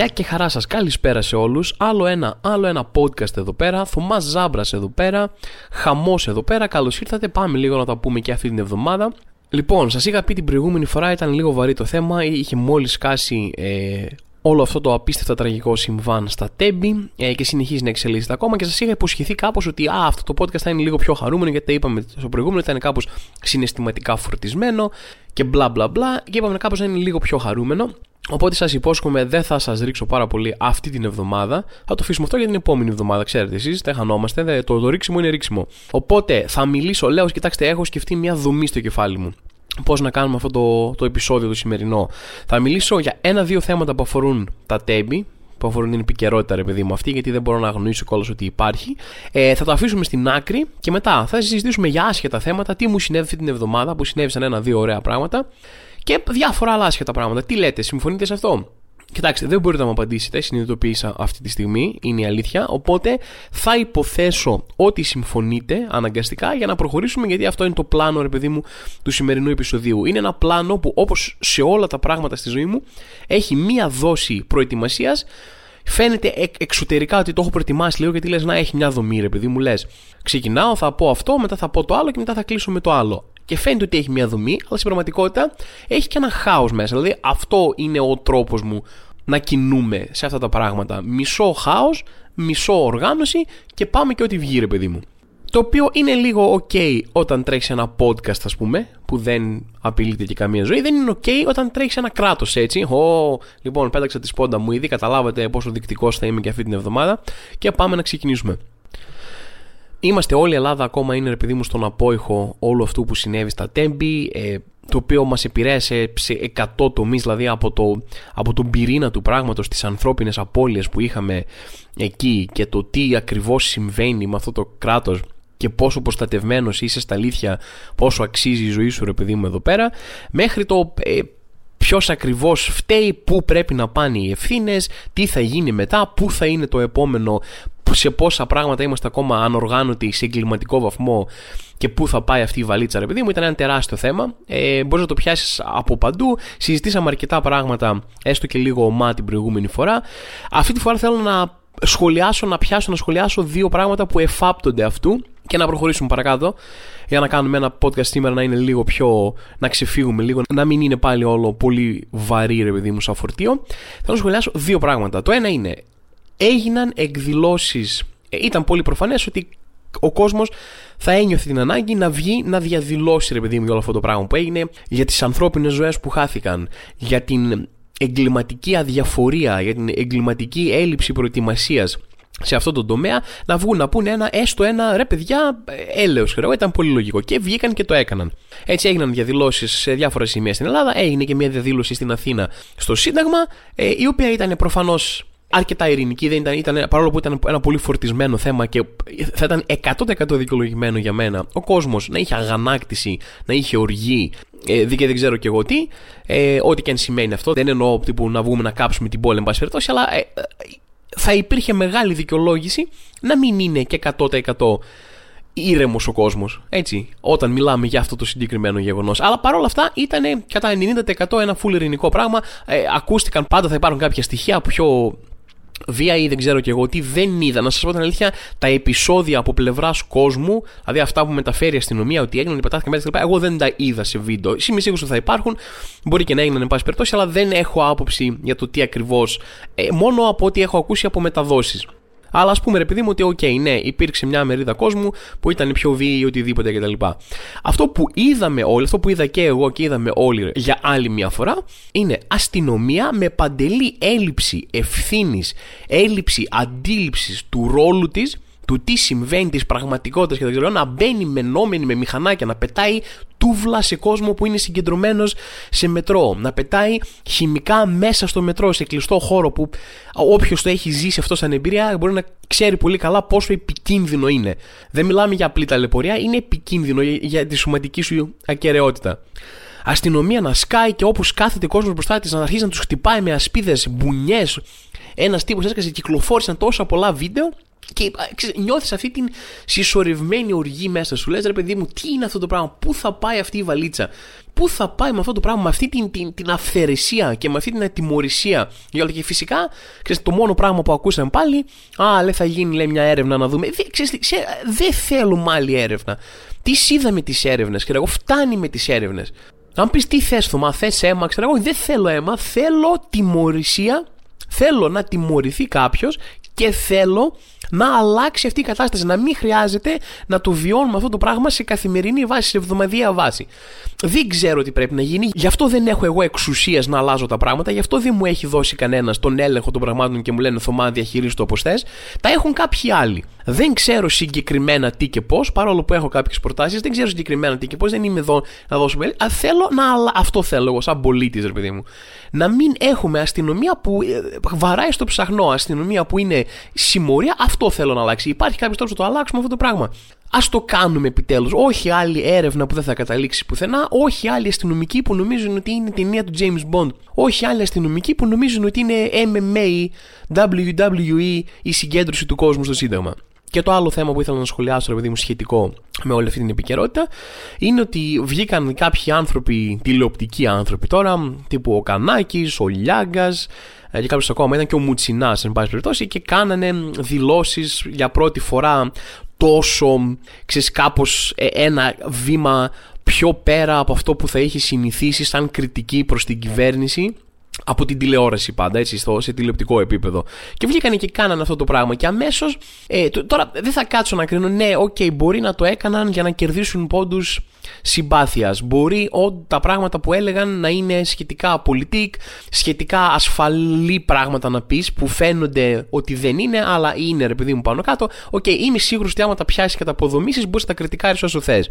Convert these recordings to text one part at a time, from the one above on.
Γεια και χαρά σας, καλησπέρα σε όλους. Άλλο ένα, άλλο ένα podcast εδώ πέρα. Θωμάς Ζάμπρας εδώ πέρα. Χαμός εδώ πέρα, καλώς ήρθατε. Πάμε λίγο να τα πούμε και αυτή την εβδομάδα. Λοιπόν, σας είχα πει την προηγούμενη φορά Ήταν λίγο βαρύ το θέμα. Είχε μόλις σκάσει ε, όλο αυτό το απίστευτα τραγικό συμβάν στα τέμπη ε, και συνεχίζει να εξελίσσεται ακόμα. Και σας είχα υποσχεθεί κάπως ότι α, αυτό το podcast θα είναι λίγο πιο χαρούμενο γιατί τα είπαμε στο προηγούμενο ήταν κάπως συναισθηματικά φορτισμένο και μπλα μπλα μπλα και είπαμε κάπως να είναι λίγο πιο χαρούμενο Οπότε σας υπόσχομαι δεν θα σας ρίξω πάρα πολύ αυτή την εβδομάδα. Θα το αφήσουμε αυτό για την επόμενη εβδομάδα. Ξέρετε εσείς, δεν χανόμαστε. Το, το ρίξιμο είναι ρίξιμο. Οπότε θα μιλήσω, λέω, κοιτάξτε, έχω σκεφτεί μια δομή στο κεφάλι μου. Πώς να κάνουμε αυτό το, το επεισόδιο το σημερινό. Θα μιλήσω για ένα-δύο θέματα που αφορούν τα τέμπη, που αφορούν την επικαιρότητα, ρε παιδί μου, αυτή, γιατί δεν μπορώ να αγνοήσω κιόλας ότι υπάρχει. Ε, θα το αφήσουμε στην άκρη και μετά θα συζητήσουμε για άσχετα θέματα, τι μου συνέβη αυτή την εβδομάδα, που συνέβησαν ένα-δύο ωραία πράγματα και διάφορα άλλα άσχετα πράγματα. Τι λέτε, συμφωνείτε σε αυτό; Κοιτάξτε, δεν μπορείτε να μου απαντήσετε, συνειδητοποίησα αυτή τη στιγμή, είναι η αλήθεια. Οπότε θα υποθέσω ότι συμφωνείτε αναγκαστικά για να προχωρήσουμε, γιατί αυτό είναι το πλάνο, ρε παιδί μου, του σημερινού επεισοδίου. Είναι ένα πλάνο που, όπως σε όλα τα πράγματα στη ζωή μου, έχει μία δόση προετοιμασίας. Φαίνεται εξωτερικά ότι το έχω προετοιμάσει λίγο γιατί λες να έχει μια δομή, ρε παιδί μου. Λες, ξεκινάω, θα πω αυτό, μετά θα πω το άλλο και μετά θα κλείσω με το άλλο και φαίνεται ότι έχει μια δομή, αλλά στην πραγματικότητα έχει και ένα χάος μέσα. Δηλαδή αυτό είναι ο τρόπος μου να κινούμε σε αυτά τα πράγματα. Μισό χάος, μισό οργάνωση και πάμε και ό,τι βγει, ρε παιδί μου. Το οποίο είναι λίγο ok όταν τρέχεις ένα podcast, ας πούμε, που δεν απειλείται και καμία ζωή. Δεν είναι ok όταν τρέχεις ένα κράτος έτσι. Ω, λοιπόν, πέταξα τη σπόντα μου ήδη. Καταλάβατε πόσο δεικτικός θα είμαι και αυτή την εβδομάδα. Και πάμε να ξεκινήσουμε. Είμαστε όλη η Ελλάδα ακόμα είναι επειδή μου στον απόϊχο όλου αυτού που συνέβη στα Τέμπη ε, το οποίο μας επηρέασε σε 100 τομείς δηλαδή από, το, από τον πυρήνα του πράγματος τις ανθρώπινες απώλειες που είχαμε εκεί και το τι ακριβώς συμβαίνει με αυτό το κράτος και πόσο προστατευμένος είσαι στα αλήθεια πόσο αξίζει η ζωή σου ρε παιδί μου εδώ πέρα μέχρι το ε, ποιος ακριβώς φταίει, πού πρέπει να πάνε οι ευθύνες, τι θα γίνει μετά, πού θα είναι το επόμενο σε πόσα πράγματα είμαστε ακόμα ανοργάνωτοι σε εγκληματικό βαθμό και πού θα πάει αυτή η βαλίτσα, ρε παιδί μου, ήταν ένα τεράστιο θέμα. Ε, Μπορείς να το πιάσεις από παντού. Συζητήσαμε αρκετά πράγματα, έστω και λίγο ομά την προηγούμενη φορά. Αυτή τη φορά θέλω να σχολιάσω, να πιάσω, να σχολιάσω δύο πράγματα που εφάπτονται αυτού και να προχωρήσουμε παρακάτω για να κάνουμε ένα podcast σήμερα να είναι λίγο πιο. να ξεφύγουμε λίγο, να μην είναι πάλι όλο πολύ βαρύ, ρε παιδί μου, σαν φορτίο. Θέλω να σχολιάσω δύο πράγματα. Το ένα είναι έγιναν εκδηλώσεις ε, ήταν πολύ προφανές ότι ο κόσμος θα ένιωθε την ανάγκη να βγει να διαδηλώσει ρε παιδί μου για όλο αυτό το πράγμα που έγινε για τις ανθρώπινες ζωές που χάθηκαν για την εγκληματική αδιαφορία για την εγκληματική έλλειψη προετοιμασίας σε αυτό το τομέα να βγουν να πούνε ένα, έστω ένα ρε παιδιά, έλεος ξέρω ήταν πολύ λογικό. Και βγήκαν και το έκαναν. Έτσι έγιναν διαδηλώσεις σε διάφορα σημεία στην Ελλάδα. Έγινε και μια διαδήλωση στην Αθήνα στο Σύνταγμα, ε, η οποία ήταν προφανώς αρκετά ειρηνική, δεν ήταν, ήταν, παρόλο που ήταν ένα πολύ φορτισμένο θέμα και θα ήταν 100% δικαιολογημένο για μένα ο κόσμος να είχε αγανάκτηση, να είχε οργή, ε, και δεν ξέρω και εγώ τι, ε, ό,τι και αν σημαίνει αυτό. Δεν εννοώ τύπου να βγούμε να κάψουμε την πόλη, εν πάση περιπτώσει, αλλά ε, θα υπήρχε μεγάλη δικαιολόγηση να μην είναι και 100% ήρεμος ο κόσμος. Έτσι, όταν μιλάμε για αυτό το συγκεκριμένο γεγονός. Αλλά παρόλα αυτά ήταν κατά 90% ένα full ειρηνικό πράγμα. Ε, ακούστηκαν πάντα θα υπάρχουν κάποια στοιχεία πιο βία ή δεν ξέρω και εγώ τι δεν είδα. Να σας πω την αλήθεια, τα επεισόδια από πλευράς κόσμου, δηλαδή αυτά που μεταφέρει η αστυνομία, ότι έγιναν, πετάχτηκαν μέσα κλπ. Εγώ δεν τα είδα σε βίντεο. Είμαι σίγουρος ότι θα υπάρχουν, μπορεί και να έγιναν εν πάση περιπτώσει, αλλά δεν έχω άποψη για το τι ακριβώς. Ε, μόνο από ό,τι έχω ακούσει από μεταδόσεις. Αλλά ας πούμε, ρε παιδί μου, ότι, OK, ναι, υπήρξε μια μερίδα κόσμου που ήταν πιο βίαιη ή οτιδήποτε κτλ. Αυτό που είδαμε όλοι, αυτό που είδα και εγώ και είδαμε όλοι για άλλη μια φορά, είναι αστυνομία με παντελή έλλειψη ευθύνης, έλλειψη αντίληψης του ρόλου της του τι συμβαίνει, τη πραγματικότητα και δεν ξέρω, να μπαίνει μενόμενη με μηχανάκια, να πετάει τούβλα σε κόσμο που είναι συγκεντρωμένος σε μετρό, να πετάει χημικά μέσα στο μετρό, σε κλειστό χώρο που όποιος το έχει ζήσει αυτό σαν εμπειρία μπορεί να ξέρει πολύ καλά πόσο επικίνδυνο είναι. Δεν μιλάμε για απλή ταλαιπωρία, είναι επικίνδυνο για τη σωματική σου ακαιρεότητα. Αστυνομία να σκάει και όπως κάθεται ο κόσμος μπροστά της να αρχίζει να τους χτυπάει με ασπίδες, μπουνιές. Ένας τύπος έσκασε, κυκλοφόρησαν τόσα πολλά βίντεο Και νιώθεις αυτή την συσσωρευμένη οργή μέσα σου. Λες, ρε παιδί μου, τι είναι αυτό το πράγμα, πού θα πάει αυτή η βαλίτσα, πού θα πάει με αυτό το πράγμα, με αυτή την, την, την αυθαιρεσία και με αυτή την ατιμορρησία. Γιατί και φυσικά, ξέρεις, το μόνο πράγμα που ακούσαμε πάλι, Α, λέει, θα γίνει λέει, μια έρευνα να δούμε. Δεν θέλουμε άλλη έρευνα. Τις είδαμε τις έρευνες, και εγώ, φτάνει με τις έρευνες. Αν πεις τι θες, Θωμά, θες αίμα, ξέρω εγώ, δεν θέλω αίμα, θέλω τιμωρησία. Θέλω να τιμωρηθεί κάποιος και θέλω να αλλάξει αυτή η κατάσταση. Να μην χρειάζεται να το βιώνουμε αυτό το πράγμα σε καθημερινή βάση, σε εβδομαδιαία βάση. Δεν ξέρω τι πρέπει να γίνει. Γι' αυτό δεν έχω εγώ εξουσίας να αλλάζω τα πράγματα. Γι' αυτό δεν μου έχει δώσει κανένας τον έλεγχο των πραγμάτων και μου λένε Θωμά, διαχειρίστο όπως θες. Τα έχουν κάποιοι άλλοι. Δεν ξέρω συγκεκριμένα τι και πώς, παρόλο που έχω κάποιες προτάσεις. Δεν ξέρω συγκεκριμένα τι και πώς. Δεν είμαι εδώ να δώσω μέλη. θέλω να. Αυτό θέλω εγώ, σαν πολίτης, ρε παιδί μου. Να μην έχουμε αστυνομία που ε, βαράει στο ψαχνό, αστυνομία που είναι συμμορία. Αυτό θέλω να αλλάξει. Υπάρχει κάποιος τρόπος να το αλλάξουμε αυτό το πράγμα. Α το κάνουμε επιτέλους. Όχι άλλη έρευνα που δεν θα καταλήξει πουθενά. Όχι άλλοι αστυνομικοί που νομίζουν ότι είναι ταινία του James Bond. Όχι άλλοι αστυνομικοί που νομίζουν ότι είναι MMA, WWE η συγκέντρωση του κόσμου στο Σύνταγμα. Και το άλλο θέμα που ήθελα να σχολιάσω, ρε παιδί μου, σχετικό με όλη αυτή την επικαιρότητα, είναι ότι βγήκαν κάποιοι άνθρωποι, τηλεοπτικοί άνθρωποι τώρα, τύπου ο Κανάκης, ο Λιάγκας ε, και κάποιος ακόμα ήταν και ο Μουτσινάς, εν πάση περιπτώσει, και κάνανε δηλώσεις για πρώτη φορά τόσο, ξέρεις, κάπως ε, ένα βήμα πιο πέρα από αυτό που θα έχει συνηθίσει σαν κριτική προς την κυβέρνηση από την τηλεόραση πάντα, έτσι, στο, σε τηλεοπτικό επίπεδο. Και βγήκαν και κάνανε αυτό το πράγμα. Και αμέσως. Ε, τώρα δεν θα κάτσω να κρίνω, ναι, OK, okay, μπορεί να το έκαναν για να κερδίσουν πόντους συμπάθειας. Μπορεί ό, τα πράγματα που έλεγαν να είναι σχετικά πολιτικ, σχετικά ασφαλή πράγματα να πεις που φαίνονται ότι δεν είναι, αλλά είναι ρε παιδί μου πάνω κάτω. OK, okay, είμαι σίγουρος ότι άμα τα πιάσεις και τα αποδομήσεις, μπορείς να τα κριτικάρεις όσο θες.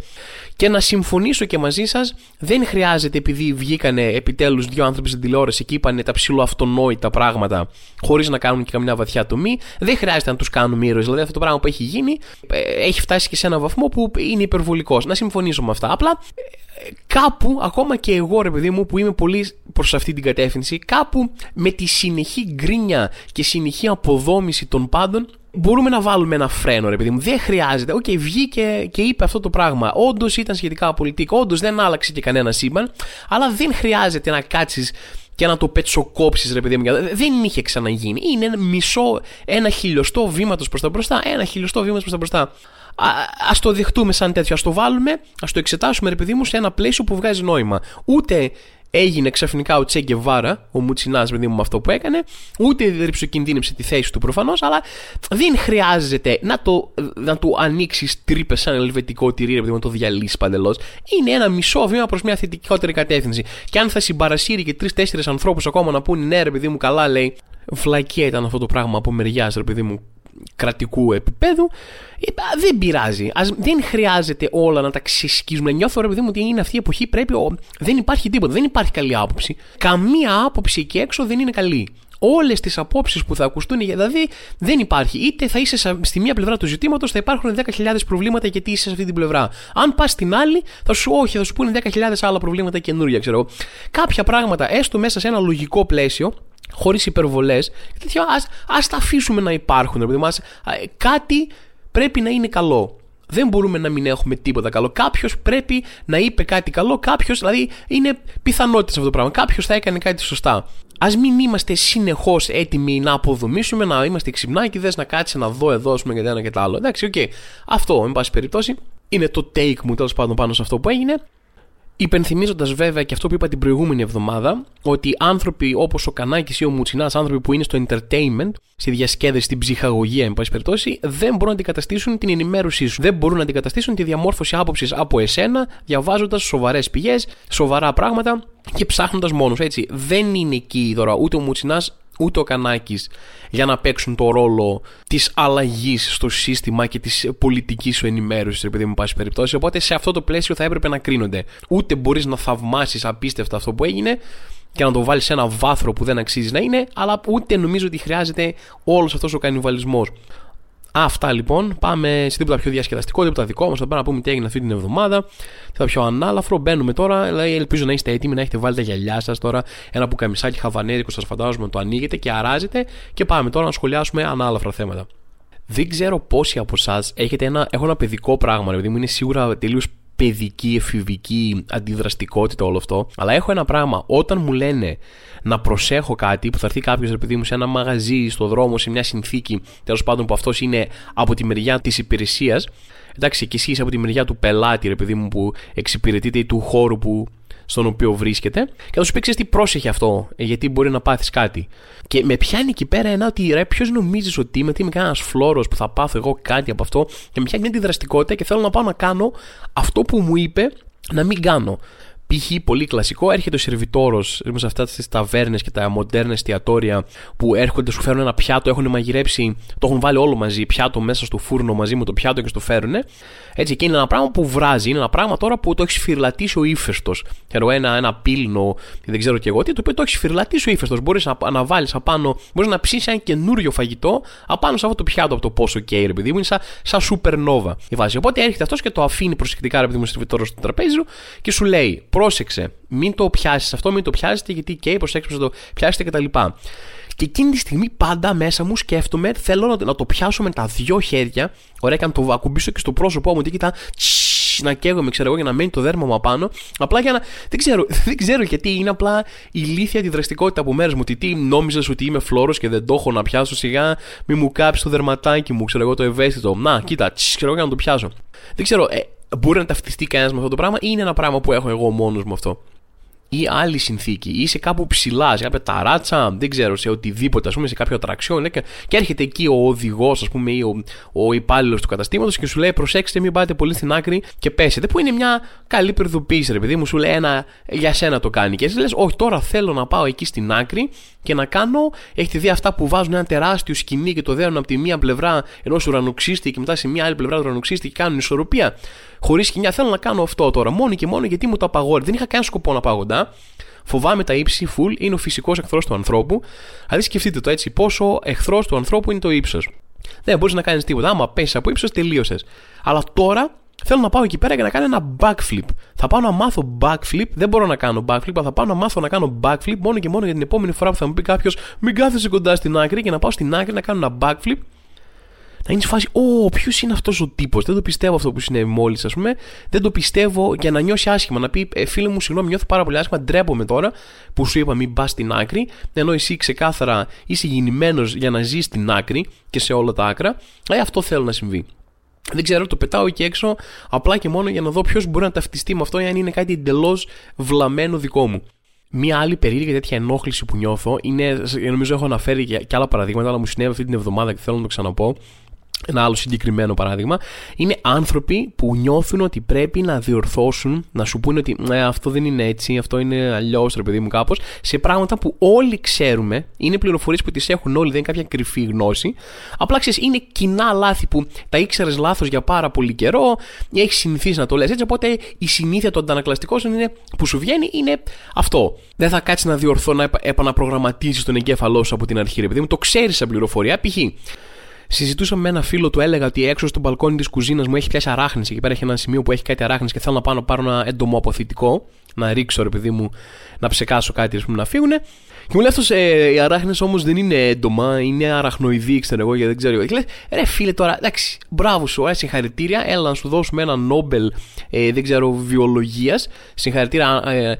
Και να συμφωνήσω και μαζί σας, δεν χρειάζεται επειδή βγήκανε επιτέλους δύο άνθρωποι στην τηλεόραση και είπαν τα ψιλοαυτονόητα πράγματα, χωρίς να κάνουν και καμιά βαθιά τομή, δεν χρειάζεται να τους κάνουμε ήρωες. Δηλαδή αυτό το πράγμα που έχει γίνει ε, έχει φτάσει και σε ένα βαθμό που είναι υπερβολικός. Να συμφωνήσω με αυτά. Απλά ε, κάπου, ακόμα και εγώ ρε παιδί μου που είμαι πολύ προς αυτή την κατεύθυνση, κάπου με τη συνεχή γκρίνια και συνεχή αποδόμηση των πάντων μπορούμε να βάλουμε ένα φρένο, ρε παιδί μου. Δεν χρειάζεται. OK, okay, βγήκε και είπε αυτό το πράγμα. Όντως ήταν σχετικά πολιτικό, όντως δεν άλλαξε και κανένα σύμπαν, αλλά δεν χρειάζεται να κάτσεις και να το πετσοκόψει, ρε παιδί μου. Δεν είχε ξαναγίνει. Είναι ένα μισό, ένα χιλιοστό βήματος προς τα μπροστά. Ένα χιλιοστό βήμα προς τα μπροστά ας το δεχτούμε σαν τέτοιο, ας το βάλουμε, ας το εξετάσουμε, ρε παιδί μου, σε ένα πλαίσιο που βγάζει νόημα. Ούτε έγινε ξαφνικά ο Τσέγκε Βάρα, ο Μουτσινάς, παιδί μου, με αυτό που έκανε, ούτε ρηψοκινδύνεψε τη θέση του προφανώς, αλλά δεν χρειάζεται να, το, να του ανοίξεις τρύπες σαν ελβετικό τυρί, ρε παιδί μου, να το διαλύσεις παντελώς. Είναι ένα μισό βήμα προς μια θετικότερη κατεύθυνση. Και αν θα συμπαρασύρει και τρει-τέσσερι ανθρώπους ακόμα να πούνε ναι, ρε παιδί μου, καλά λέει, φλακία ήταν αυτό το πράγμα από μεριάς, ρε παιδί μου, κρατικού επίπεδου, ε, δεν πειράζει. Ας, δεν χρειάζεται όλα να τα ξεσκίζουμε. Νιώθω ρε παιδί μου ότι είναι αυτή η εποχή πρέπει. Ο, δεν υπάρχει τίποτα. Δεν υπάρχει καλή άποψη. Καμία άποψη εκεί έξω δεν είναι καλή. Όλες τις απόψεις που θα ακουστούν, δηλαδή δεν υπάρχει. Είτε θα είσαι στη μία πλευρά του ζητήματος, θα υπάρχουν 10.000 προβλήματα γιατί είσαι σε αυτή την πλευρά. Αν πας στην άλλη, θα σου όχι, θα σου πούνε 10.000 άλλα προβλήματα καινούργια, ξέρω εγώ. Κάποια πράγματα, έστω μέσα σε ένα λογικό πλαίσιο, χωρίς υπερβολές. Ας τα αφήσουμε να υπάρχουν. Δηλαδή, μας, κάτι πρέπει να είναι καλό. Δεν μπορούμε να μην έχουμε τίποτα καλό. Κάποιος πρέπει να είπε κάτι καλό. Κάποιος, δηλαδή, είναι πιθανότητα αυτό το πράγμα. Κάποιος θα έκανε κάτι σωστά. Ας μην είμαστε συνεχώς έτοιμοι να αποδομήσουμε, να είμαστε ξυπνάκηδες, να κάτσει να δω εδώ, ας πούμε, και το ένα και το άλλο. Εντάξει, OK. Okay. Αυτό, εν πάση περιπτώσει, είναι το take μου τέλος πάντων πάνω σε αυτό που έγινε. Υπενθυμίζοντας βέβαια και αυτό που είπα την προηγούμενη εβδομάδα, ότι άνθρωποι όπως ο Κανάκης ή ο Μουτσινάς, άνθρωποι που είναι στο entertainment, στη διασκέδαση, στην ψυχαγωγία, εν πάση περιπτώσει, δεν μπορούν να αντικαταστήσουν την ενημέρωσή σου. Δεν μπορούν να αντικαταστήσουν τη διαμόρφωση άποψης από εσένα, διαβάζοντας σοβαρές πηγές, σοβαρά πράγματα και ψάχνοντας μόνος. Έτσι. Δεν είναι εκεί τώρα ούτε ο Μουτσινάς ούτε ο Κανάκης για να παίξουν το ρόλο της αλλαγής στο σύστημα και της πολιτικής σου ενημέρωσης, επειδή μου πάση περιπτώσει. Οπότε σε αυτό το πλαίσιο θα έπρεπε να κρίνονται. Ούτε μπορείς να θαυμάσεις απίστευτα αυτό που έγινε και να το βάλεις σε ένα βάθρο που δεν αξίζει να είναι, αλλά ούτε νομίζω ότι χρειάζεται όλος αυτός ο κανιβαλισμός. Αυτά λοιπόν. Πάμε σε τίποτα πιο διασκεδαστικό, τίποτα δικό μας. Θα πάμε να πούμε τι έγινε αυτή την εβδομάδα. Τίποτα πιο ανάλαφρο. Μπαίνουμε τώρα. Δηλαδή, ελπίζω να είστε έτοιμοι, να έχετε βάλει τα γυαλιά σας τώρα. Ένα πουκαμισάκι χαβανέρικο σας φαντάζομαι το ανοίγετε και αράζετε. Και πάμε τώρα να σχολιάσουμε ανάλαφρα θέματα. Δεν ξέρω πόσοι από εσάς έχετε ένα, έχω ένα παιδικό πράγμα, επειδή μου είναι σίγουρα τελείως παιδική, εφηβική αντιδραστικότητα όλο αυτό. Αλλά έχω ένα πράγμα. Όταν μου λένε να προσέχω κάτι, που θα έρθει κάποιος επειδή μου σε ένα μαγαζί, στο δρόμο, σε μια συνθήκη, τέλος πάντων που αυτός είναι από τη μεριά της υπηρεσίας. Εντάξει, και εσύ είσαι από τη μεριά του πελάτη, ρε παιδί μου, που εξυπηρετείται ή του χώρου που στον οποίο βρίσκεται και θα σου πει: τι πρόσεχε αυτό, ε, γιατί μπορεί να πάθεις κάτι. Και με πιάνει εκεί πέρα ένα ότι ρε, ποιος νομίζεις ότι είμαι, ότι είμαι κανένας φλόρος που θα πάθω εγώ κάτι από αυτό και με πιάνει μια αντιδραστικότητα και θέλω να πάω να κάνω αυτό που μου είπε να μην κάνω. Π.χ. πολύ κλασικό, έρχεται ο σερβιτόρος σε αυτά τις ταβέρνες και τα μοντέρνα εστιατόρια που έρχονται, σου φέρουν ένα πιάτο, έχουν μαγειρέψει, το έχουν βάλει όλο μαζί, πιάτο μέσα στο φούρνο μαζί με το πιάτο και στο φέρουν. Έτσι, και είναι ένα πράγμα που βράζει, είναι ένα πράγμα τώρα που το έχεις σφυρλατήσει ο ύφεστος. Ξέρω, ένα, ένα πύλνο, δεν ξέρω και εγώ τι, το οποίο το έχεις σφυρλατήσει ο ύφεστος. Μπορείς να, να βάλεις απάνω, μπορείς να ψήσεις ένα καινούριο φαγητό απάνω σε αυτό το πιάτο από το πόσο καίει, ρε παιδί μου, είναι σαν, σαν supernova η βάση. Οπότε έρχεται αυτός και το αφήνει προσεκτικά, ρε παιδί μου, σερβιτόρος στο τραπέζι και σου λέει, πρόσεξε, μην το πιάσεις αυτό, μην το πιάσετε γιατί καίει, προσέξτε να το πιάσετε κτλ. Και εκείνη τη στιγμή πάντα μέσα μου σκέφτομαι, θέλω να, να το πιάσω με τα δυο χέρια. Ωραία, και να το ακουμπήσω και στο πρόσωπό μου. Τι κοιτά, να καίγομαι, ξέρω εγώ, για να μένει το δέρμα μου απάνω. Απλά για να. Δεν ξέρω, δεν ξέρω γιατί είναι απλά ηλίθια τη δραστικότητα από μέρε μου. Τι, τι νόμιζε ότι είμαι φλόρο και δεν το έχω να πιάσω σιγά, μη μου κάψει το δερματάκι μου, ξέρω εγώ το ευαίσθητο. Να, κοίτα, τσ, ξέρω εγώ για να το πιάσω. Δεν ξέρω, ε, μπορεί να ταυτιστεί κανένας με αυτό το πράγμα ή είναι ένα πράγμα που έχω εγώ μόνος μου αυτό ή άλλη συνθήκη, ή σε κάπου ψηλά, σε κάποια ταράτσα, δεν ξέρω, σε οτιδήποτε, ας πούμε, σε κάποιο ατραξιόν. Και, και έρχεται εκεί ο οδηγός, ας πούμε, ή ο, ο υπάλληλος του καταστήματος και σου λέει: Προσέξτε, μην πάτε πολύ στην άκρη και πέσετε. Που είναι μια καλή προειδοποίηση, ρε παιδί μου, σου λέει ένα για σένα το κάνει. Και εσύ λες: Όχι, τώρα θέλω να πάω εκεί στην άκρη και να κάνω. Έχετε δει αυτά που βάζουν ένα τεράστιο σκηνή και το δέρνουν από τη μία πλευρά ενός ουρανοξύστη και μετά σε μια άλλη πλευρά του ουρανοξύστη και κάνουν ισορροπία. Χωρίς σκηνιά. Θέλω να κάνω αυτό τώρα. Μόνο και μόνο γιατί μου το απαγόρευε. Δεν είχα κανένα σκοπό να πάω κοντά. Φοβάμαι τα ύψη, full είναι ο φυσικός εχθρός του ανθρώπου. Δηλαδή σκεφτείτε το έτσι, πόσο εχθρός του ανθρώπου είναι το ύψος. Δεν μπορείς να κάνεις τίποτα. Άμα πέσεις από ύψος, τελείωσες. Αλλά τώρα Θέλω να πάω εκεί πέρα για να κάνω ένα backflip. Θα πάω να μάθω backflip. Δεν μπορώ να κάνω backflip, αλλά θα πάω να μάθω να κάνω backflip μόνο και μόνο για την επόμενη φορά που θα μου πει κάποιος Μην κάθεσαι κοντά στην άκρη και να πάω στην άκρη να κάνω ένα backflip. Να είναι φάση, Ω, ποιος είναι αυτός ο τύπος; Δεν το πιστεύω αυτό που συνέβη μόλις, ας πούμε. Δεν το πιστεύω για να νιώσει άσχημα. Να πει, ε, φίλε μου, συγγνώμη, νιώθω πάρα πολύ άσχημα. Ντρέπομαι τώρα που σου είπα μην πας στην άκρη. Ενώ εσύ ξεκάθαρα είσαι γεννημένος για να ζεις στην άκρη και σε όλα τα άκρα. Ε, αυτό θέλω να συμβεί. Δεν ξέρω, το πετάω εκεί έξω απλά και μόνο για να δω ποιος μπορεί να ταυτιστεί με αυτό ή αν είναι κάτι εντελώς βλαμμένο δικό μου. Μία άλλη περίεργη τέτοια ενόχληση που νιώθω είναι, νομίζω έχω αναφέρει και άλλα παραδείγματα, αλλά μου συνέβη αυτή την εβδομάδα και θέλω να το ξαναπώ ένα άλλο συγκεκριμένο παράδειγμα, είναι άνθρωποι που νιώθουν ότι πρέπει να διορθώσουν, να σου πούνε ότι ε, αυτό δεν είναι έτσι, αυτό είναι αλλιώς, ρε παιδί μου, κάπως, σε πράγματα που όλοι ξέρουμε, είναι πληροφορίες που τις έχουν όλοι, δεν είναι κάποια κρυφή γνώση. Απλά ξέρεις, είναι κοινά λάθη που τα ήξερες λάθος για πάρα πολύ καιρό, ή έχεις συνηθίσει να το λες έτσι. Οπότε η συνήθεια των αντανακλαστικών είναι, που σου βγαίνει είναι αυτό. Δεν θα κάτσεις να διορθώ, να επαναπρογραμματίσει τον εγκέφαλό σου από την αρχή, ρε παιδί μου, το ξέρεις σαν πληροφορία. Π.χ. Συζητούσαμε με ένα φίλο του, έλεγα ότι έξω στο μπαλκόνι της κουζίνας μου έχει πιάσει αράχνη. Εκεί πέρα έχει ένα σημείο που έχει κάτι αράχνη και θέλω να πάω να πάρω ένα έντομο αποθητικό. Να ρίξω, ρε παιδί μου, να ψεκάσω κάτι, ας πούμε, να φύγουνε. Και μου λέει αυτός, ε, οι αράχνες όμως δεν είναι έντομα, είναι αραχνοειδή, ξέρω εγώ, γιατί δεν ξέρω. Και λέει, ρε φίλε τώρα, εντάξει, μπράβο σου, ε, συγχαρητήρια, έλα να σου δώσουμε ένα Νόμπελ, ε, δεν ξέρω, βιολογίας. Συγχαρητήρια, ε,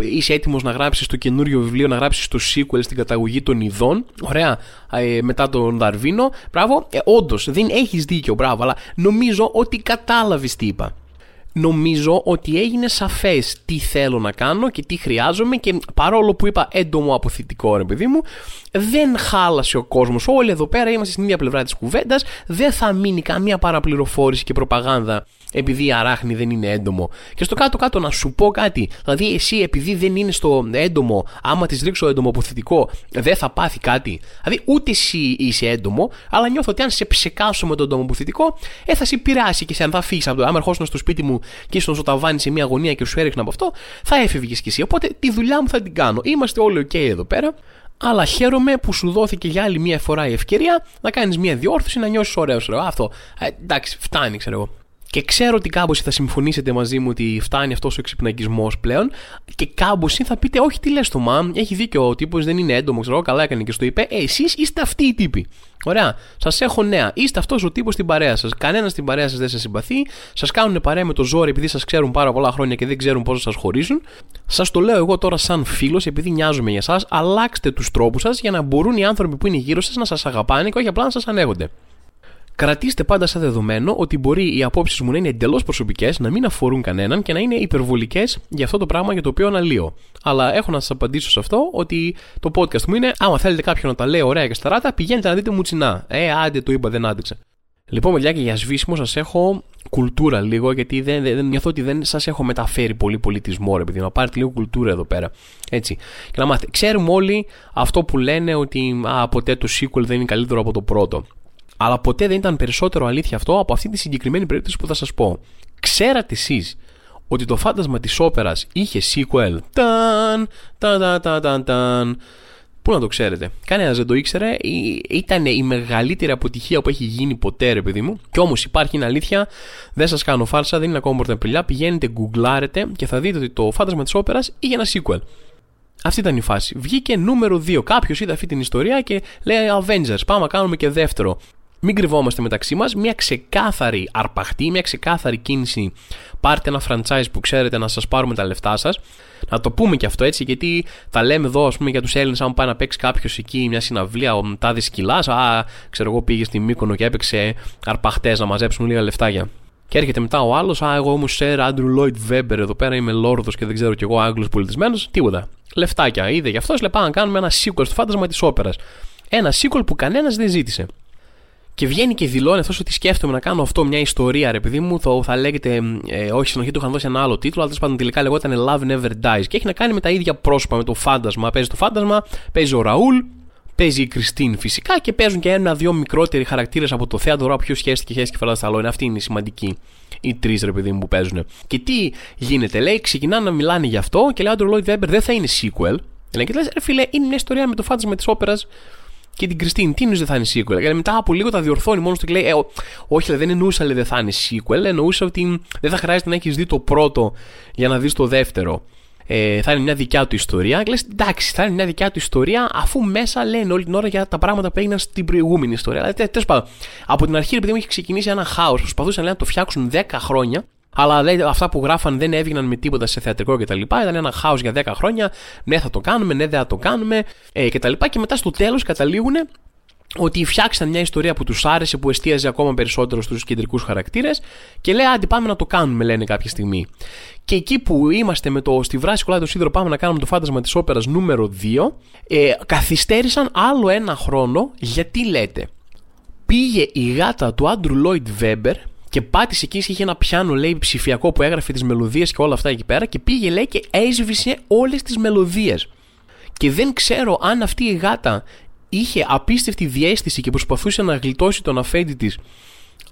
είσαι έτοιμος να γράψεις το καινούριο βιβλίο, να γράψεις το sequel στην καταγωγή των ειδών. Ωραία, ε, μετά τον Δαρβίνο. Μπράβο, ε, όντως, δεν έχεις δίκιο, μπράβο, αλλά νομίζω ότι κατάλαβες τι είπα νομίζω ότι έγινε σαφές τι θέλω να κάνω και τι χρειάζομαι και παρόλο που είπα έντομο αποθητικό ρε παιδί μου δεν χάλασε ο κόσμος. Όλοι εδώ πέρα είμαστε στην ίδια πλευρά της κουβέντας. Δεν θα μείνει καμία παραπληροφόρηση και προπαγάνδα επειδή η αράχνη δεν είναι έντομο. Και στο κάτω-κάτω να σου πω κάτι. Δηλαδή, εσύ επειδή δεν είναι στο έντομο, άμα της ρίξω έντομο αποθητικό, δεν θα πάθει κάτι. Δηλαδή, ούτε εσύ είσαι έντομο, αλλά νιώθω ότι αν σε ψεκάσω με τον έντομο αποθητικό, ε, θα σε πειράσει και σε αν θα φύγεις από το. Άμα ερχόσουν στο σπίτι μου και ήσουν στο ταβάνι σε μια γωνία και σου έριχνα από αυτό, θα έφευγες κι εσύ. Οπότε τη δουλειά μου θα την κάνω. Είμαστε όλοι OK εδώ πέρα αλλά χαίρομαι που σου δόθηκε για άλλη μια φορά η ευκαιρία να κάνεις μια διόρθωση, να νιώσεις ωραίος. Αυτό. Ε, εντάξει, φτάνει, ξέρω εγώ. Και ξέρω ότι κάμποση θα συμφωνήσετε μαζί μου ότι φτάνει αυτός ο εξυπνακισμό πλέον. Και κάμποση θα πείτε, Όχι, τι λες το μαμ, έχει δίκιο ο τύπος, δεν είναι έντομος. Ξέρω, καλά έκανε και στο είπε. Ε, Εσείς είστε αυτοί οι τύποι. Ωραία. Σας έχω νέα. Είστε αυτός ο τύπος στην παρέα σας. Κανένας στην παρέα σας δεν σας συμπαθεί. Σας κάνουν παρέα με το ζόρι επειδή σας ξέρουν πάρα πολλά χρόνια και δεν ξέρουν πώς σας χωρίζουν. Σας το λέω εγώ τώρα σαν φίλος επειδή νοιάζομαι για εσάς. Αλλάξτε τους τρόπους σας για να μπορούν οι άνθρωποι που είναι γύρω σας να σας αγαπάνε και όχι απλά να σας ανέχονται. Κρατήστε πάντα σαν δεδομένο ότι μπορεί οι απόψεις μου να είναι εντελώς προσωπικές, να μην αφορούν κανέναν και να είναι υπερβολικές για αυτό το πράγμα για το οποίο αναλύω. Αλλά έχω να σας απαντήσω σε αυτό ότι το podcast μου είναι, άμα θέλετε κάποιον να τα λέει ωραία και σταράτα, πηγαίνετε να δείτε μουτσινά. Ε, άντε το είπα, δεν άντεξε. Λοιπόν, παιδιά, και για σβήσιμο σας έχω κουλτούρα λίγο, γιατί δεν, δεν, νιώθω ότι δεν σας έχω μεταφέρει πολύ πολιτισμό, ρε παιδί, να πάρετε λίγο κουλτούρα εδώ πέρα. Έτσι. Και να μάθετε. Ξέρουμε όλοι αυτό που λένε ότι α, ποτέ το sequel δεν είναι καλύτερο από το πρώτο. Αλλά ποτέ δεν ήταν περισσότερο αλήθεια αυτό από αυτή τη συγκεκριμένη περίπτωση που θα σας πω. Ξέρατε εσείς ότι το φάντασμα της όπερας είχε sequel; Ταν, ταν, ταν, ταν, ταν, Πού να το ξέρετε. Κανένας δεν το ήξερε. Ήταν η μεγαλύτερη αποτυχία που έχει γίνει ποτέ, ρε παιδί μου. Κι όμως υπάρχει είναι αλήθεια. Δεν σας κάνω φάρσα, δεν είναι ακόμα πρωταπριλιά. Πηγαίνετε, γκουγκλάρετε και θα δείτε ότι το φάντασμα της όπερας είχε ένα sequel. Αυτή ήταν η φάση. Βγήκε νούμερο 2. Κάποιος είδε αυτή την ιστορία και λέει Avengers. Πάμε να κάνουμε και δεύτερο μην κρυβόμαστε μεταξύ μας. Μια ξεκάθαρη αρπαχτή, μια ξεκάθαρη κίνηση. Πάρτε ένα franchise που ξέρετε να σας πάρουμε τα λεφτά σας. Να το πούμε και αυτό έτσι, γιατί τα λέμε εδώ, ας πούμε, για τους Έλληνες. Αν πάει να παίξει κάποιος εκεί μια συναυλία, ο τάδε σκυλάς, α, ξέρω εγώ, πήγε στη Μύκονο και έπαιξε αρπαχτές να μαζέψουν λίγα λεφτάκια. Και έρχεται μετά ο άλλος, Α, εγώ όμω Σερ Άντρου Λόιτ Βέμπερ εδώ πέρα είμαι Λόρδος και δεν ξέρω κι εγώ Άγγλος πολιτισμένος. Τίποτα. Λεφτάκια. Είδε γι' αυτός, λέει πάμε να κάνουμε ένα sequel στο φάντασμα της όπερας. Ένα sequel που κανένας δεν ζήτησε. Και βγαίνει και δηλώνει αυτός ότι σκέφτομαι να κάνω αυτό μια ιστορία, ρε παιδί μου. Θα, θα λέγεται, ε, όχι στην αρχή του είχαν δώσει ένα άλλο τίτλο, αλλά τέλος πάντων τελικά λεγόταν Love Never Dies. Και έχει να κάνει με τα ίδια πρόσωπα, με το φάντασμα. Παίζει το φάντασμα, παίζει ο Ραούλ, παίζει η Κριστίν φυσικά και παίζουν και ένα-δύο μικρότεροι χαρακτήρες από το θέατρο. Τώρα ποιο σχέστηκε, σχέστηκε φαλά στα λόγια. Αυτή είναι η σημαντική. Οι τρεις ρε παιδί μου που παίζουν. Και τι γίνεται, λέει, ξεκινάνε να μιλάνε γι' αυτό και λέει ο Λόιτ Βέμπερ δεν θα είναι sequel. Λέει και λες, ρε φίλε, είναι μια ιστορία με το φάντασμα της όπερας και την Κριστίν. Τι εννοείς δεν θα είναι sequel; Γιατί μετά από λίγο τα διορθώνει μόνος του και λέει: ε, Όχι, δεν εννοούσα λέει, δεν θα είναι sequel. Εννοούσα ότι δεν θα χρειάζεται να έχεις δει το πρώτο για να δεις το δεύτερο. Ε, θα είναι μια δικιά του ιστορία. Και λες: Εντάξει, θα είναι μια δικιά του ιστορία, αφού μέσα λένε όλη την ώρα για τα πράγματα που έγιναν στην προηγούμενη ιστορία. Δηλαδή, τέλος πάντων, από την αρχή, επειδή μου είχε ξεκινήσει ένα χάος, προσπαθούσαν λέει, να το φτιάξουν 10 χρόνια αλλά λέει, αυτά που γράφαν δεν έβγαιναν με τίποτα σε θεατρικό κτλ. Ήταν ένα χάος για 10 χρόνια. Ναι, θα το κάνουμε, ναι, δεν θα το κάνουμε ε, κτλ. Και, και μετά στο τέλος καταλήγουν ότι φτιάξαν μια ιστορία που τους άρεσε, που εστίαζε ακόμα περισσότερο στους κεντρικούς χαρακτήρες και λέει: Άντε, πάμε να το κάνουμε, λένε κάποια στιγμή. Και εκεί που είμαστε με το στη βράση κολλάει το σίδερο, πάμε να κάνουμε το φάντασμα της όπερας νούμερο 2, ε, καθυστέρησαν άλλο ένα χρόνο γιατί λέτε; Πήγε η γάτα του Άντρου Λόιτ Βέμπερ και πάτησε εκεί, είχε ένα πιάνο λέει ψηφιακό που έγραφε τις μελωδίες και όλα αυτά εκεί πέρα και πήγε λέει και έσβησε όλες τις μελωδίες. Και δεν ξέρω αν αυτή η γάτα είχε απίστευτη διέστηση και προσπαθούσε να γλιτώσει τον αφέντη της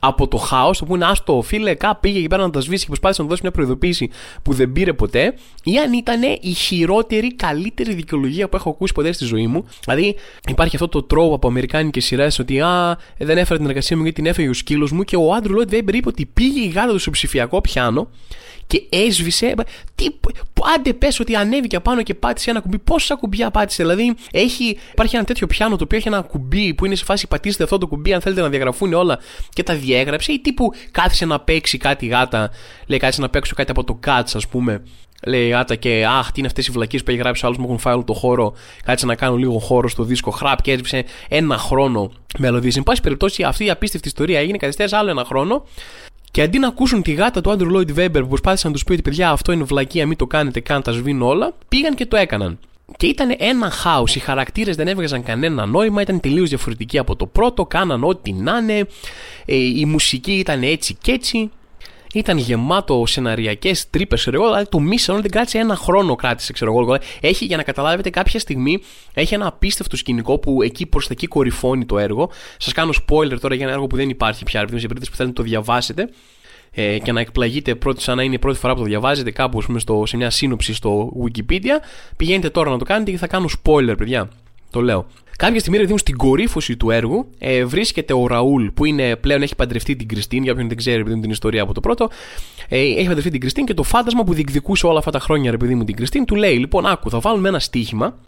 από το χάος, το που είναι άστο φίλε, κά πήγε εκεί πέρα να τα σβήσει και προσπάθησε να δώσει μια προειδοποίηση που δεν πήρε ποτέ, ή αν ήταν η χειρότερη, καλύτερη δικαιολογία που έχω ακούσει ποτέ στη ζωή μου. Δηλαδή, υπάρχει αυτό το τρόπο από Αμερικάνικε σειρές ότι Α, δεν έφερε την εργασία μου γιατί την έφεγε ο σκύλος μου και ο Άντρου Λόιτ Βέμπερ είπε ότι πήγε η γάτα του στο ψηφιακό πιάνο και έσβησε. Τι, άντε πες ότι ανέβηκε πάνω και πάτησε ένα κουμπί. Πόσα κουμπιά πάτησε, δηλαδή έχει, υπάρχει ένα τέτοιο πιάνο το οποίο έχει ένα κουμπί που είναι σε φάση πατήστε αυτό το κουμπί αν θέλετε να διαγραφούν όλα και τα διέγραψε ή τύπου κάθισε να παίξει κάτι γάτα, λέει κάθισε να παίξω κάτι από το Cats ας πούμε. Λέει γάτα και αχ, τι είναι αυτές οι βλακίες που έχει γράψει. Άλλου μου έχουν φάει όλο το χώρο. Κάτσε να κάνω λίγο χώρο στο δίσκο. Χραπ και έσβησε ένα χρόνο μελωδίες. Εν πάση περιπτώσει, αυτή η απίστευτη ιστορία έγινε, καθυστέρησε άλλο ένα χρόνο. Και αντί να ακούσουν τη γάτα του Άντρου Λόιτ Βέμπερ που προσπάθησαν να τους πει ότι παιδιά αυτό είναι βλακία, μην το κάνετε καν, τα σβήνω όλα, πήγαν και το έκαναν. Και ήταν ένα χάος. Οι χαρακτήρες δεν έβγαζαν κανένα νόημα, ήταν τελείως διαφορετικοί από το πρώτο, κάναν ό,τι να είναι. Ε, η μουσική ήταν έτσι και έτσι ήταν γεμάτο σεναριακές τρύπες, ξέρω εγώ. Δηλαδή το μίσαν όλη την κράτησε ένα χρόνο κράτησε, ξέρω εγώ. Έχει για να καταλάβετε κάποια στιγμή έχει ένα απίστευτο σκηνικό που εκεί προς τα εκεί κορυφώνει το έργο. Σας κάνω spoiler τώρα για ένα έργο που δεν υπάρχει πια, επειδή σε περίπτωση που θέλετε να το διαβάσετε ε, και να εκπλαγείτε πρώτη, σαν να είναι η πρώτη φορά που το διαβάζετε κάπου πούμε, στο, σε μια σύνοψη στο Wikipedia. Πηγαίνετε τώρα να το κάνετε και θα κάνω spoiler, παιδιά. Το λέω. Κάποια στιγμή, δηλαδή, στην κορύφωση του έργου ε, βρίσκεται ο Ραούλ, που είναι, πλέον έχει παντρευτεί την Κριστίν. Για όποιον δεν ξέρει, επειδή την ιστορία από το πρώτο, ε, έχει παντρευτεί την Κριστίν και το φάντασμα που διεκδικούσε όλα αυτά τα χρόνια, επειδή μου την Κριστίν, του λέει: Λοιπόν, άκου, θα βάλουμε ένα στοίχημα.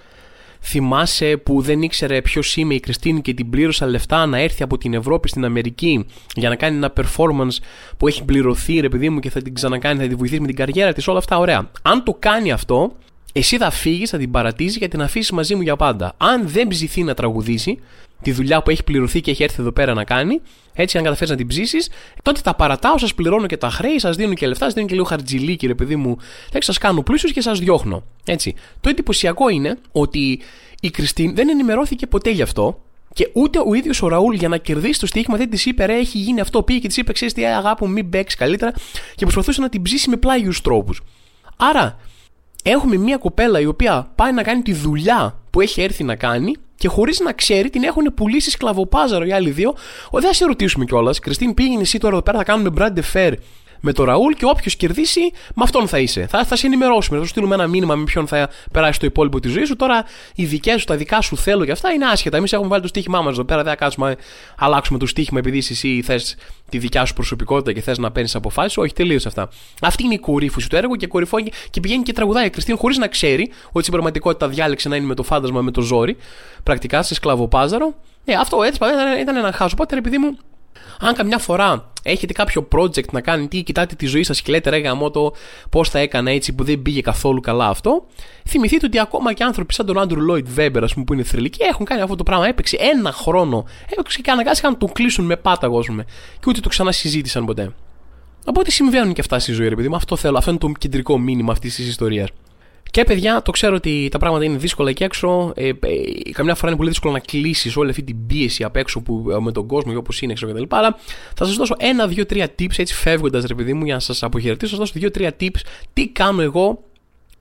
Θυμάσαι που δεν ήξερε ποιος είμαι η Κριστίν και την πλήρωσα λεφτά να έρθει από την Ευρώπη στην Αμερική για να κάνει ένα performance που έχει πληρωθεί, ρε παιδί μου, και θα την ξανακάνει, θα τη βοηθήσει με την καριέρα της, όλα αυτά ωραία. Αν το κάνει αυτό, εσύ θα φύγεις, θα την παρατήσεις και την αφήσεις μαζί μου για πάντα. Αν δεν ψηθεί να τραγουδήσει τη δουλειά που έχει πληρωθεί και έχει έρθει εδώ πέρα να κάνει, έτσι αν καταφέρεις να την ψήσεις, τότε τα παρατάω, σας πληρώνω και τα χρέη, σας δίνω και λεφτά, σας δίνω και λίγο χαρτζιλίκι, ρε παιδί μου, σας κάνω πλούσιους και σας διώχνω. Έτσι. Το εντυπωσιακό είναι ότι η Κριστίν δεν ενημερώθηκε ποτέ γι' αυτό. Και ούτε ο ίδιος ο Ραούλ για να κερδίσει το στοίχημα δεν της είπε: Ρε, έχει γίνει αυτό. Πήγε και της είπε: Ξέρεις τι, αγάπη μου, μην παίξεις καλύτερα. Και προσπαθούσε να την ψήσει με πλάγιους τρόπους. Άρα, έχουμε μια κοπέλα η οποία πάει να κάνει τη δουλειά που έχει έρθει να κάνει και χωρίς να ξέρει την έχουν πουλήσει σκλαβοπάζαρο οι άλλοι δύο. Ο, δεν θα σε ρωτήσουμε κιόλας. Κριστίν, πήγαινε εσύ τώρα εδώ πέρα, θα κάνουμε brand fair με το Ραούλ και όποιος κερδίσει, με αυτόν θα είσαι. Θα, θα σε ενημερώσουμε, θα σου στείλουμε ένα μήνυμα με ποιον θα περάσει το υπόλοιπο της ζωής σου. Τώρα οι δικές σου, τα δικά σου θέλω και αυτά είναι άσχετα. Εμείς έχουμε βάλει το στοίχημά μας εδώ πέρα, δεν θα κάτσουμε αλλάξουμε το στοίχημα επειδή εσύ θες τη δικιά σου προσωπικότητα και θες να παίρνεις αποφάσεις. Όχι, τελείω αυτά. Αυτή είναι η κορύφωση του έργου και κορυφώνει και πηγαίνει και τραγουδάει η Κριστίν χωρίς να ξέρει ότι στην πραγματικότητα διάλεξε να είναι με το φάντασμα με το ζόρι, πρακτικά σε σκλαβοπάζαρο. Ε, αυτό έτσι ήταν, ήταν ένα χάσο. Οπότε επειδή μου αν καμιά φορά έχετε κάποιο project να κάνετε ή κοιτάτε τη ζωή σας και λέτε ρε γαμό το πώς θα έκανα έτσι που δεν πήγε καθόλου καλά αυτό, θυμηθείτε ότι ακόμα και άνθρωποι σαν τον Άντρου Λόιτ Βέμπερ, ας πούμε, που είναι θρηλυκοί, έχουν κάνει αυτό το πράγμα. Έπαιξε ένα χρόνο, έπαιξε και αναγκάστηκαν να τον κλείσουν με πάταγο, ας πούμε, και ούτε το ξανασυζήτησαν ποτέ. Οπότε συμβαίνουν και αυτά στη ζωή, ρε παιδί μου. Αυτό θέλω. Αυτό είναι το κεντρικό μήνυμα αυτής της ιστορίας. Και παιδιά, το ξέρω ότι τα πράγματα είναι δύσκολα εκεί έξω. Ε, ε, καμιά φορά είναι πολύ δύσκολο να κλείσεις όλη αυτή την πίεση απ' έξω που, ε, με τον κόσμο όπως είναι έξω κτλ. Αλλά θα σας δώσω ένα, δύο, τρία tips έτσι φεύγοντας, ρε παιδί μου, για να σας αποχαιρετήσω. Θα σας δώσω δύο-τρία tips τι κάνω εγώ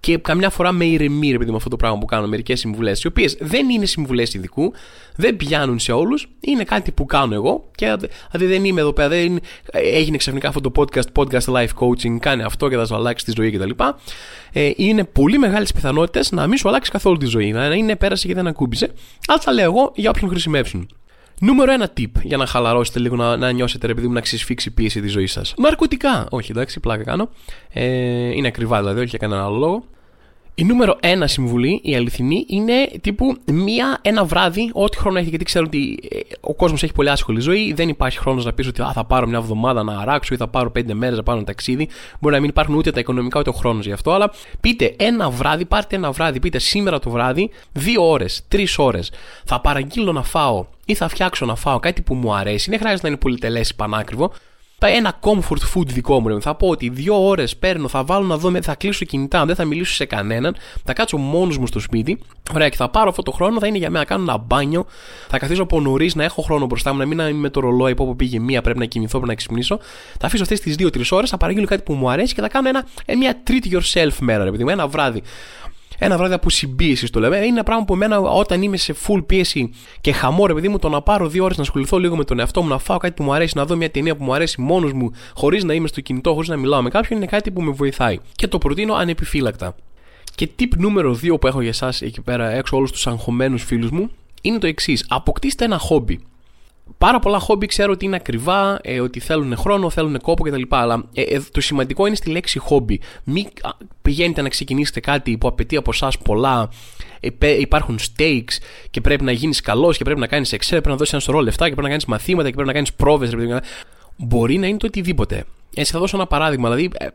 και καμιά φορά με ηρεμεί, επειδή με αυτό το πράγμα που κάνω, μερικές συμβουλές, οι οποίες δεν είναι συμβουλές ειδικού, δεν πιάνουν σε όλους, είναι κάτι που κάνω εγώ. Και δηλαδή δεν είμαι εδώ πέρα, δεν έγινε ξαφνικά αυτό το podcast, podcast life coaching, κάνει αυτό και θα σου αλλάξει τη ζωή κτλ. Ε, είναι πολύ μεγάλες πιθανότητες να μην σου αλλάξει καθόλου τη ζωή, να είναι πέρασε και δεν ακούμπησε. Αλλά τα λέω εγώ για όποιον χρησιμεύσουν. Νούμερο ένα tip για να χαλαρώσετε λίγο, να, να νιώσετε ρε παιδί μου να ξεσφίξει η πίεση τη ζωή σας. Ναρκωτικά. Όχι, εντάξει, πλάκα κάνω. Ε, είναι ακριβά δηλαδή, όχι για κανένα άλλο λόγο. Η νούμερο ένα συμβουλή, η αληθινή, είναι τύπου μία, ένα βράδυ, ό,τι χρόνο έχει, γιατί ξέρω ότι ε, ο κόσμος έχει πολύ άσχολη ζωή. Δεν υπάρχει χρόνος να πεις ότι α, θα πάρω μια εβδομάδα να αράξω ή θα πάρω πέντε μέρες να πάω ένα ταξίδι. Μπορεί να μην υπάρχουν ούτε τα οικονομικά ούτε ο χρόνος γι' αυτό. Αλλά πείτε ένα βράδυ, πάρτε ένα βράδυ, πείτε σήμερα το βράδυ, δύο ώρες, τρεις ώρες. Θα παραγγείλω να φάω ή θα φτιάξω να φάω κάτι που μου αρέσει. Δεν χρειάζεται να είναι πολυτελές ή πανάκριβο ένα comfort food δικό μου. Θα πω ότι δύο ώρες παίρνω, θα βάλω να δω, θα κλείσω κινητά, δεν θα μιλήσω σε κανέναν, θα κάτσω μόνος μου στο σπίτι. Ωραία, και θα πάρω αυτό το χρόνο, θα είναι για μένα να κάνω ένα μπάνιο, θα καθίσω από νωρίς να έχω χρόνο μπροστά μου, να μην είμαι με το ρολόι που πήγε μία, πρέπει να κοιμηθώ, πρέπει να ξυπνήσω. Θα αφήσω αυτές τις 2-3 ώρες, θα παραγγείλω κάτι που μου αρέσει και θα κάνω ένα, ε, μια treat yourself μέρα, ρε παιδί ένα βράδυ ένα βράδυ από συμπίεσης το λέμε. Είναι ένα πράγμα που εμένα όταν είμαι σε full πίεση και χαμό, ρε παιδί μου, το να πάρω δύο ώρες να ασχοληθώ λίγο με τον εαυτό μου, να φάω κάτι που μου αρέσει, να δω μια ταινία που μου αρέσει μόνος μου, χωρίς να είμαι στο κινητό, χωρίς να μιλάω με κάποιον, είναι κάτι που με βοηθάει. Και το προτείνω ανεπιφύλακτα. Και tip νούμερο 2 που έχω για εσάς εκεί πέρα έξω όλους τους αγχωμένους φίλους μου είναι το εξής. Αποκτήστε ένα χόμπι πάρα πολλά χόμπι ξέρω ότι είναι ακριβά, ε, ότι θέλουν χρόνο, θέλουν κόπο κτλ. Αλλά ε, ε, το σημαντικό είναι στη λέξη χόμπι. Μην πηγαίνετε να ξεκινήσετε κάτι που απαιτεί από εσάς πολλά. Ε, υπάρχουν stakes και πρέπει να γίνεις καλός και πρέπει να κάνεις Excel, πρέπει να δώσεις ένα σωρό λεφτά και πρέπει να κάνεις μαθήματα και πρέπει να κάνεις πρόβες. Μπορεί να είναι το οτιδήποτε. Έτσι, θα δώσω ένα παράδειγμα. Δηλαδή, ε,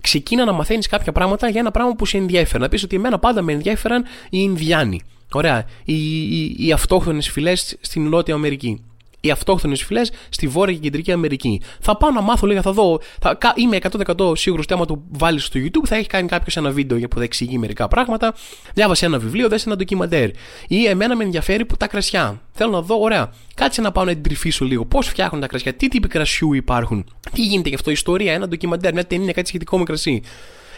ξεκίνα να μαθαίνεις κάποια πράγματα για ένα πράγμα που σε ενδιαφέρει. Να πεις ότι εμένα πάντα με ενδιαφέραν οι Ινδιάνοι. Ωραία. Οι, οι, οι αυτόχθονες φυλές στην Νότια Αμερική οι αυτόχθονες φυλές στη Βόρεια και Κεντρική Αμερική. Θα πάω να μάθω λίγα, θα δω. Θα, είμαι 100% σίγουρος ότι άμα το βάλεις στο YouTube θα έχει κάνει κάποιος ένα βίντεο που θα εξηγεί μερικά πράγματα. Διάβασε ένα βιβλίο, δες ένα ντοκιμαντέρ. Ή εμένα με ενδιαφέρει που τα κρασιά. Θέλω να δω, ωραία, κάτσε να πάω να εντρυφήσω λίγο. Πώς φτιάχνουν τα κρασιά, τι τύποι κρασιού υπάρχουν, τι γίνεται γι' αυτό, ιστορία, ένα ντοκιμαντέρ, μια ταινία, κάτι σχετικό με κρασί.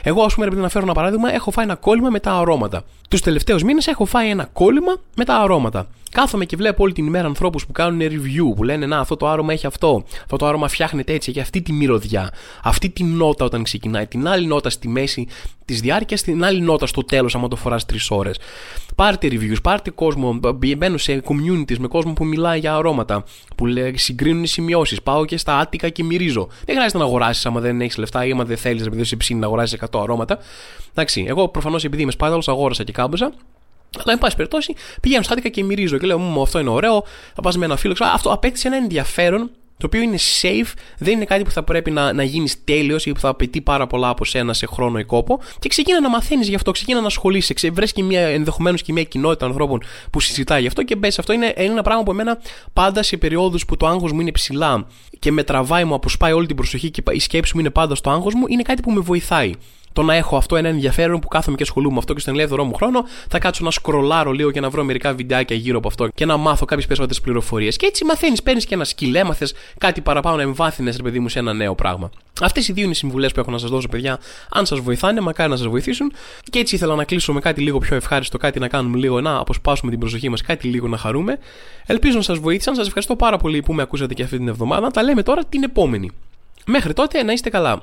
Εγώ, ας πούμε, επειδή να φέρω ένα παράδειγμα, έχω φάει ένα κόλλημα με τα αρώματα. Τους τελευταίους μήνες έχω φάει ένα κόλλημα με τα αρώματα. Κάθομαι και βλέπω όλη την ημέρα ανθρώπους που κάνουν review, που λένε Να, αυτό το άρωμα έχει αυτό. Αυτό το άρωμα φτιάχνεται έτσι, έχει αυτή τη μυρωδιά. Αυτή τη νότα όταν ξεκινάει, την άλλη νότα στη μέση, της διάρκειας στην άλλη νότα στο τέλος, άμα το φοράς 3 ώρες. Πάρτε reviews, πάρτε κόσμο. Μπαίνω σε communities με κόσμο που μιλάει για αρώματα, που λέει, συγκρίνουν σημειώσεις. Πάω και στα άτικα και μυρίζω. Δεν χρειάζεται να αγοράσεις άμα δεν έχεις λεφτά ή άμα δεν θέλεις, επειδή είσαι ψήνει να αγοράσεις 100 αρώματα. Εντάξει, εγώ προφανώς επειδή είμαι σπάταλο, αγόρασα και κάμποσα. Αλλά, εν πάση περιπτώσει, πηγαίνω στάτικα και μυρίζω και λέω: Μου, αυτό είναι ωραίο. Θα πας με ένα φίλο. Αυτό απέκτησε ένα ενδιαφέρον το οποίο είναι safe, δεν είναι κάτι που θα πρέπει να, να γίνεις τέλειος ή που θα απαιτεί πάρα πολλά από σένα σε χρόνο ή κόπο. Και ξεκίνα να μαθαίνεις γι' αυτό, ξεκίνα να ασχολείσαι. Βρες και μια ενδεχομένως και μια κοινότητα ανθρώπων που συζητάει γι' αυτό και μπες. Αυτό είναι, είναι ένα πράγμα που εμένα πάντα σε περιόδους που το άγχος μου είναι ψηλά και με τραβάει, μου αποσπάει όλη την προσοχή και η σκέψη μου είναι πάντα στο άγχος μου, είναι κάτι που με βοηθάει το να έχω αυτό ένα ενδιαφέρον που κάθομαι και ασχολούμαι με αυτό και στον ελεύθερό μου χρόνο, θα κάτσω να σκρολάρω λίγο και να βρω μερικά βιντεάκια γύρω από αυτό και να μάθω κάποιες περισσότερες πληροφορίες. Και έτσι μαθαίνεις, παίρνεις και ένα σκυλ, έμαθες κάτι παραπάνω να εμβάθυνες, ρε παιδί μου, σε ένα νέο πράγμα. Αυτές οι δύο είναι οι συμβουλές που έχω να σας δώσω, παιδιά. Αν σας βοηθάνε, μακάρι να σας βοηθήσουν. Και έτσι ήθελα να κλείσω με κάτι λίγο πιο ευχάριστο, κάτι να κάνουμε λίγο, να αποσπάσουμε την προσοχή μας, κάτι λίγο να χαρούμε. Ελπίζω να σας βοήθησαν. Σας ευχαριστώ πάρα πολύ που με ακούσατε και αυτή την εβδομάδα. Τα λέμε τώρα την επόμενη. Μέχρι τότε να είστε καλά.